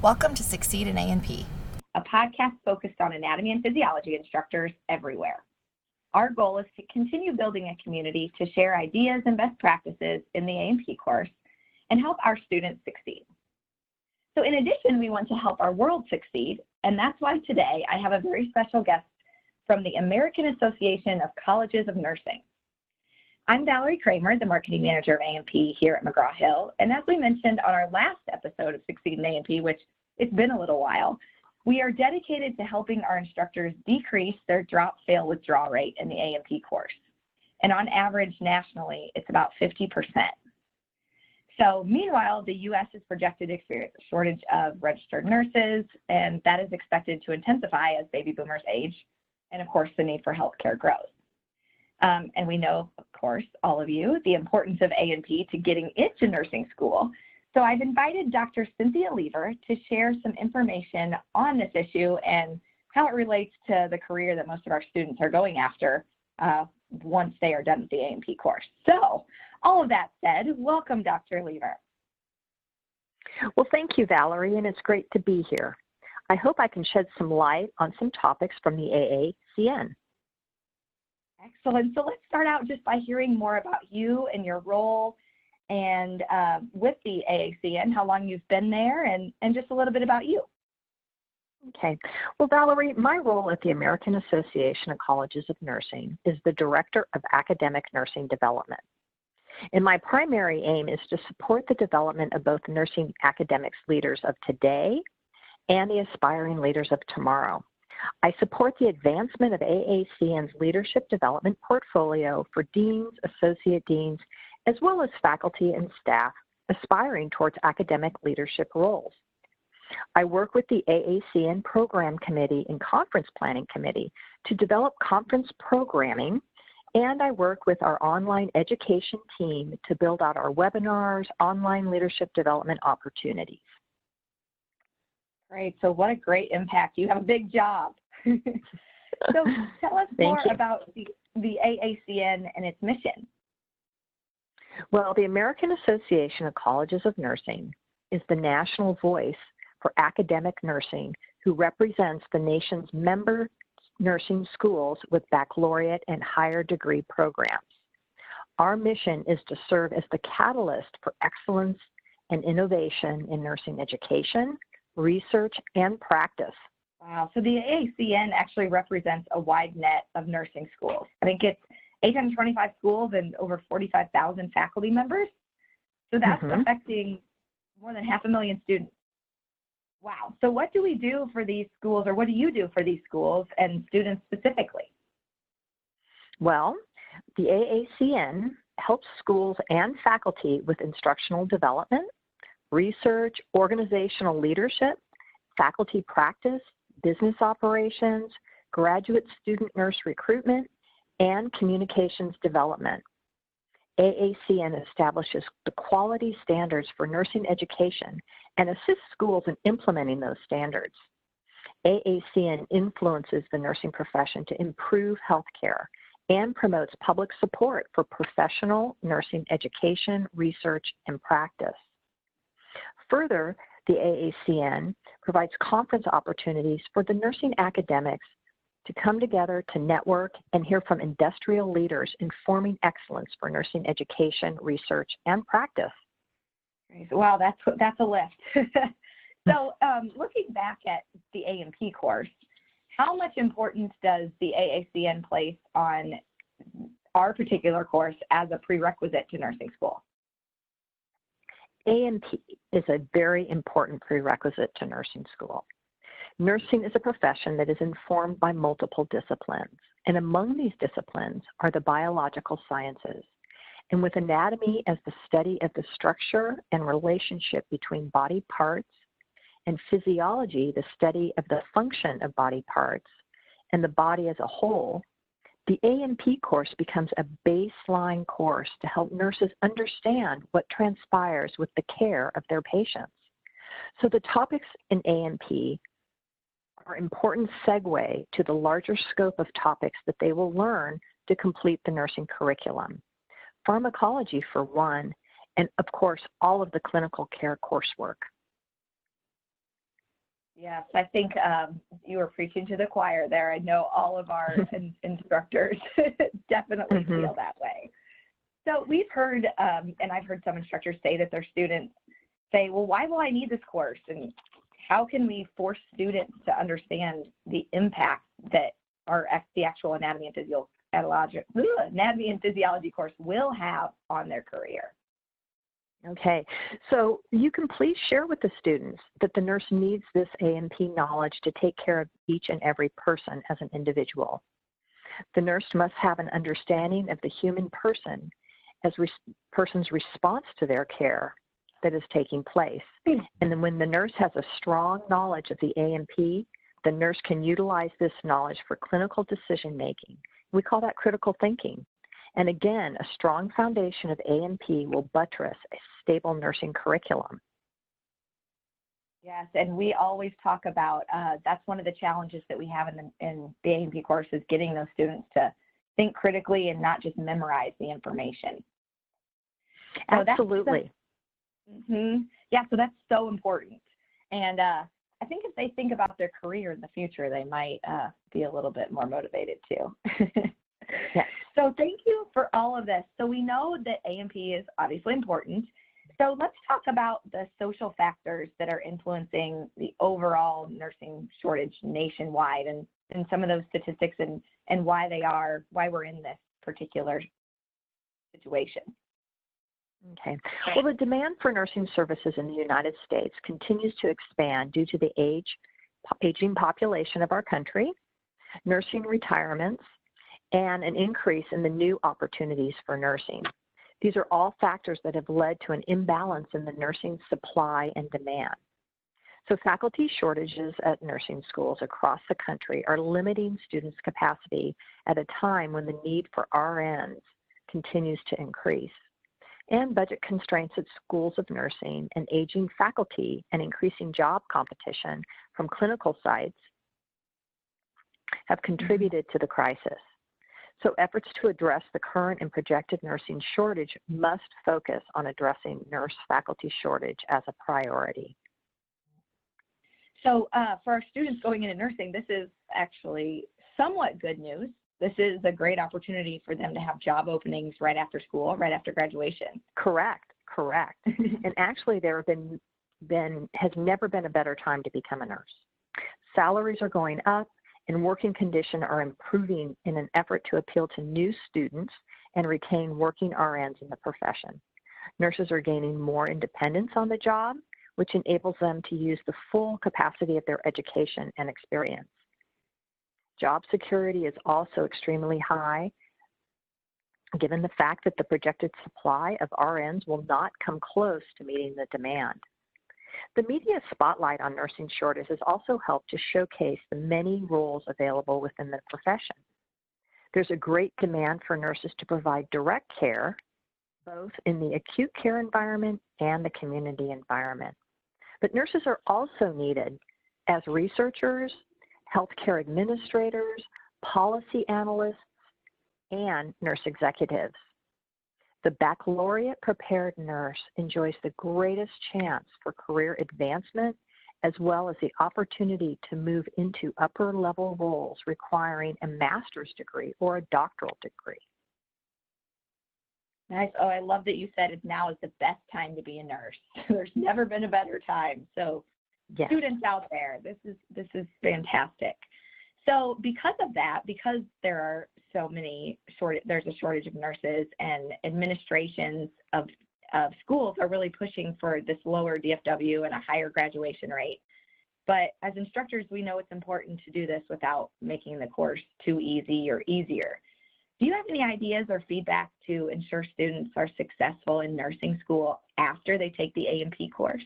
Welcome to Succeed in A&P, a podcast focused on anatomy and physiology instructors everywhere. Our goal is to continue building a community to share ideas and best practices in the A&P course and help our students succeed. So in addition, we want to help our world succeed, and that's why today I have a very special guest from the American Association of Colleges of Nursing. I'm Valerie Kramer, the marketing manager of A&P here at McGraw-Hill, and as we mentioned on our last episode of Succeed in A&P, which it's been a little while, we are dedicated to helping our instructors decrease their drop fail withdraw rate in the A&P course. And on average nationally, it's about 50%. So meanwhile, the U.S. is projected to experience a shortage of registered nurses, and that is expected to intensify as baby boomers age, and of course, the need for healthcare grows. Um, and we know, of course, all of you, the importance of A&P to getting into nursing school. So I've invited Dr. Cynthia Leaver to share some information on this issue and how it relates to the career that most of our students are going after uh, once they are done with the A&P course. So all of that said, welcome, Dr. Leaver. Well, thank you, Valerie, and it's great to be here. I hope I can shed some light on some topics from the AACN. Excellent. So let's start out just by hearing more about you and your role and uh, with the AACN, how long you've been there, and, and just a little bit about you. Okay. Well, Valerie, my role at the American Association of Colleges of Nursing is the Director of Academic Nursing Development. And my primary aim is to support the development of both nursing academics leaders of today and the aspiring leaders of tomorrow. I support the advancement of AACN's leadership development portfolio for deans, associate deans, as well as faculty and staff aspiring towards academic leadership roles. I work with the AACN Program Committee and Conference Planning Committee to develop conference programming, and I work with our online education team to build out our webinars, online leadership development opportunities. Great. So what a great impact. You have a big job. so tell us more you. about the, the AACN and its mission. Well, the American Association of Colleges of Nursing is the national voice for academic nursing who represents the nation's member nursing schools with baccalaureate and higher degree programs. Our mission is to serve as the catalyst for excellence and innovation in nursing education, research, and practice. Wow, so the AACN actually represents a wide net of nursing schools. I think it's 825 schools and over 45,000 faculty members. So that's mm-hmm. affecting more than half a million students. Wow. So what do we do for these schools or what do you do for these schools and students specifically? Well, the AACN helps schools and faculty with instructional development, research, organizational leadership, faculty practice, business operations, graduate student nurse recruitment, and communications development. AACN establishes the quality standards for nursing education and assists schools in implementing those standards. AACN influences the nursing profession to improve healthcare and promotes public support for professional nursing education, research, and practice. Further, the AACN provides conference opportunities for the nursing academics to come together to network and hear from industrial leaders informing excellence for nursing education, research, and practice. Wow, that's that's a list. so, um, looking back at the A&P course, how much importance does the AACN place on our particular course as a prerequisite to nursing school? A&P is a very important prerequisite to nursing school. Nursing is a profession that is informed by multiple disciplines, and among these disciplines are the biological sciences. And with anatomy as the study of the structure and relationship between body parts, and physiology, the study of the function of body parts, and the body as a whole, the A&P course becomes a baseline course to help nurses understand what transpires with the care of their patients. So the topics in A&P are important segue to the larger scope of topics that they will learn to complete the nursing curriculum. Pharmacology for one, and of course, all of the clinical care coursework. Yes, I think um, you were preaching to the choir there. I know all of our in- instructors definitely Mhm. feel that way. So we've heard, um, and I've heard some instructors say that their students say, well, why will I need this course? And how can we force students to understand the impact that our the actual anatomy and physiology, anatomy and physiology course will have on their career? Okay, so you can please share with the students that the nurse needs this A&P knowledge to take care of each and every person as an individual. The nurse must have an understanding of the human person as res- person's response to their care that is taking place. Hmm. And then when the nurse has a strong knowledge of the A&P, the nurse can utilize this knowledge for clinical decision making. We call that critical thinking. And again, a strong foundation of A&P will buttress a stable nursing curriculum. Yes, and we always talk about uh, that's one of the challenges that we have in the in the A&P course is getting those students to think critically and not just memorize the information. So Absolutely. hmm Yeah, so that's so important. And uh, I think if they think about their career in the future, they might uh, be a little bit more motivated too. Yes. So thank you for all of this. So we know that A&P is obviously important. So let's talk about the social factors that are influencing the overall nursing shortage nationwide and, and some of those statistics and, and why they are, why we're in this particular situation. Okay. Well, the demand for nursing services in the United States continues to expand due to the age, aging population of our country, nursing retirements, and an increase in the new opportunities for nursing. These are all factors that have led to an imbalance in the nursing supply and demand. So faculty shortages at nursing schools across the country are limiting students' capacity at a time when the need for RNs continues to increase. And budget constraints at schools of nursing and aging faculty and increasing job competition from clinical sites have mm-hmm. contributed to the crisis. So efforts to address the current and projected nursing shortage must focus on addressing nurse faculty shortage as a priority. So uh, for our students going into nursing, this is actually somewhat good news. This is a great opportunity for them to have job openings right after school, right after graduation. Correct, correct. and actually there have been been has never been a better time to become a nurse. Salaries are going up and working conditions are improving in an effort to appeal to new students and retain working RNs in the profession. Nurses are gaining more independence on the job, which enables them to use the full capacity of their education and experience. Job security is also extremely high, given the fact that the projected supply of RNs will not come close to meeting the demand. The media spotlight on nursing shortage has also helped to showcase the many roles available within the profession. There's a great demand for nurses to provide direct care, both in the acute care environment and the community environment. But nurses are also needed as researchers, healthcare administrators, policy analysts, and nurse executives. The baccalaureate prepared nurse enjoys the greatest chance for career advancement as well as the opportunity to move into upper level roles requiring a master's degree or a doctoral degree. Nice. Oh, I love that you said it now is the best time to be a nurse. There's never been a better time. So Yes. students out there, this is this is fantastic. So because of that, because there are so many short, there's a shortage of nurses and administrations of of schools are really pushing for this lower DFW and a higher graduation rate. But as instructors, we know it's important to do this without making the course too easy or easier. Do you have any ideas or feedback to ensure students are successful in nursing school after they take the A&P course?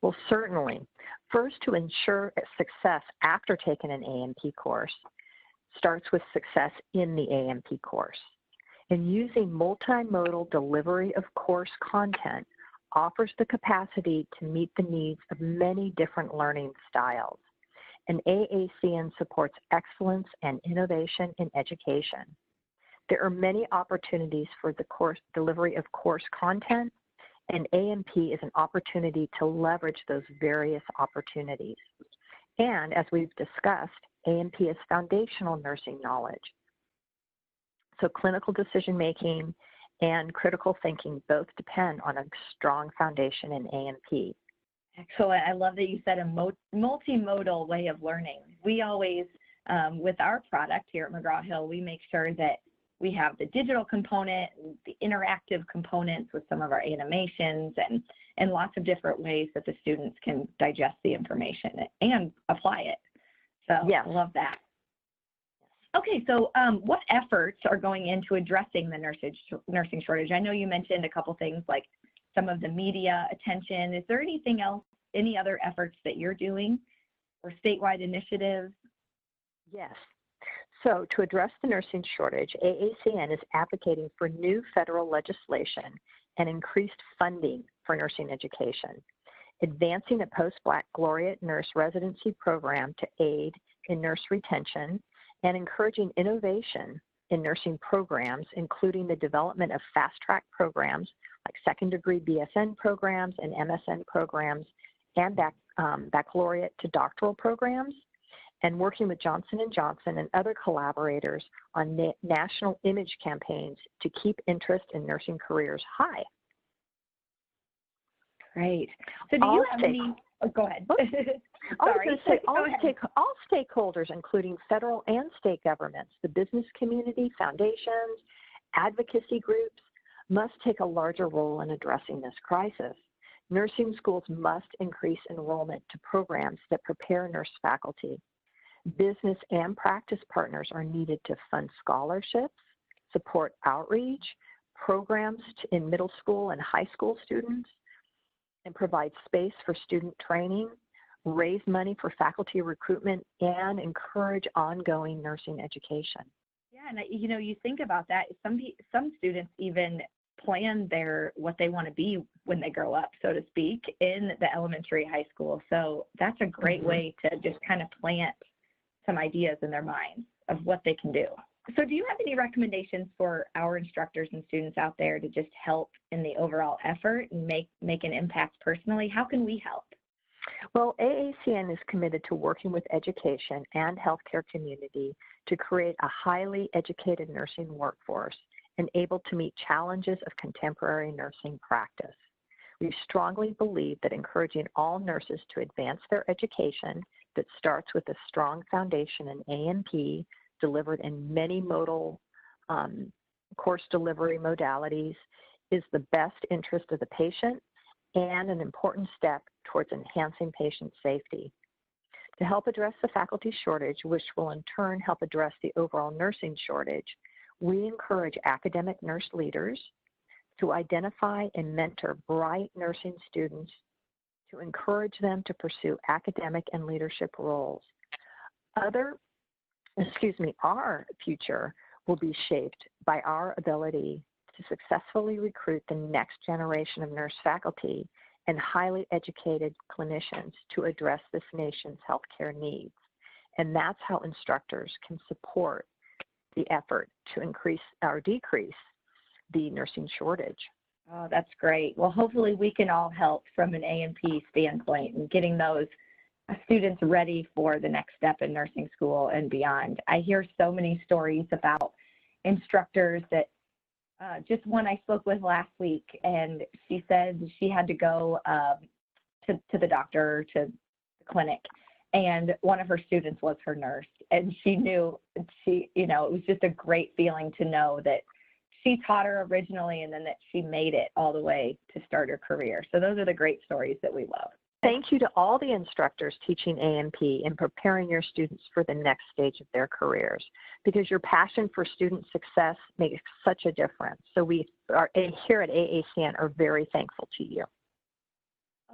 Well, certainly. First, to ensure success after taking an A&P course starts with success in the A&P course. And using multimodal delivery of course content offers the capacity to meet the needs of many different learning styles. And AACN supports excellence and innovation in education. There are many opportunities for the course delivery of course content and A&P is an opportunity to leverage those various opportunities. And as we've discussed, A&P is foundational nursing knowledge. So clinical decision making and critical thinking both depend on a strong foundation in A&P. Excellent. I love that you said a mo- multimodal way of learning. We always, um, with our product here at McGraw Hill, we make sure that we have the digital component, the interactive components with some of our animations and, and lots of different ways that the students can digest the information and apply it. So Yes. I love that. Okay, so um, what efforts are going into addressing the nursing, nursing shortage? I know you mentioned a couple things like some of the media attention. Is there anything else, any other efforts that you're doing or statewide initiatives? Yes. So to address the nursing shortage, AACN is advocating for new federal legislation and increased funding for nursing education, advancing a post-baccalaureate nurse residency program to aid in nurse retention, and encouraging innovation in nursing programs, including the development of fast-track programs like second degree BSN programs and MSN programs, and bac- um, baccalaureate to doctoral programs, and working with Johnson & Johnson and other collaborators on na- national image campaigns to keep interest in nursing careers high. Great. So do you have any, oh, go ahead. Oh, I Sorry. say all, ahead. stake, all stakeholders, including federal and state governments, the business community, foundations, advocacy groups, must take a larger role in addressing this crisis. Nursing schools must increase enrollment to programs that prepare nurse faculty. Business and practice partners are needed to fund scholarships, support outreach, programs in middle school and high school students, and provide space for student training, raise money for faculty recruitment, and encourage ongoing nursing education. Yeah, and you know, you think about that. Some some students even plan their what they want to be when they grow up, so to speak, in the elementary, high school. So that's a great Mhm. way to just kind of plant some ideas in their minds of what they can do. So, do you have any recommendations for our instructors and students out there to just help in the overall effort and make make an impact personally? How can we help? Well, AACN is committed to working with education and healthcare community to create a highly educated nursing workforce and able to meet challenges of contemporary nursing practice. We strongly believe that encouraging all nurses to advance their education that starts with a strong foundation in A&P delivered in many modal um, course delivery modalities is the best interest of the patient and an important step towards enhancing patient safety. To help address the faculty shortage, which will in turn help address the overall nursing shortage, we encourage academic nurse leaders to identify and mentor bright nursing students to encourage them to pursue academic and leadership roles. Other, excuse me, our future will be shaped by our ability to successfully recruit the next generation of nurse faculty and highly educated clinicians to address this nation's healthcare needs. And that's how instructors can support the effort to increase or decrease the nursing shortage. Oh, that's great. Well, hopefully we can all help from an A&P standpoint and getting those uh, students ready for the next step in nursing school and beyond. I hear so many stories about instructors that uh, just one I spoke with last week, and she said she had to go um, to, to the doctor, to the clinic, and one of her students was her nurse. And she knew, she, you know, it was just a great feeling to know that she taught her originally and then that she made it all the way to start her career. So those are the great stories that we love. Thank you to all the instructors teaching A&P and preparing your students for the next stage of their careers because your passion for student success makes such a difference. So we are here at AACN are very thankful to you.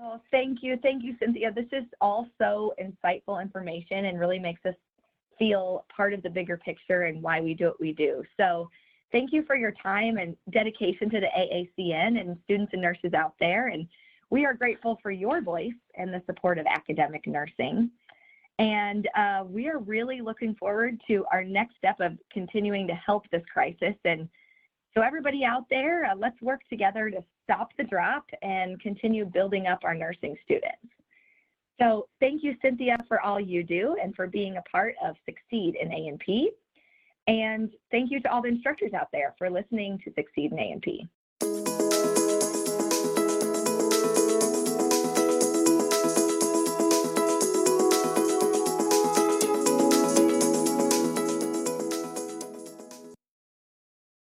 Oh, thank you. Thank you, Cynthia. This is all so insightful information and really makes us feel part of the bigger picture and why we do what we do. So Thank you for your time and dedication to the AACN and students and nurses out there. And we are grateful for your voice and the support of academic nursing. And uh, we are really looking forward to our next step of continuing to help this crisis. And so, everybody out there, uh, let's work together to stop the drop and continue building up our nursing students. So, thank you, Cynthia, for all you do and for being a part of Succeed in A&P. And thank you to all the instructors out there for listening to Succeed in A&P.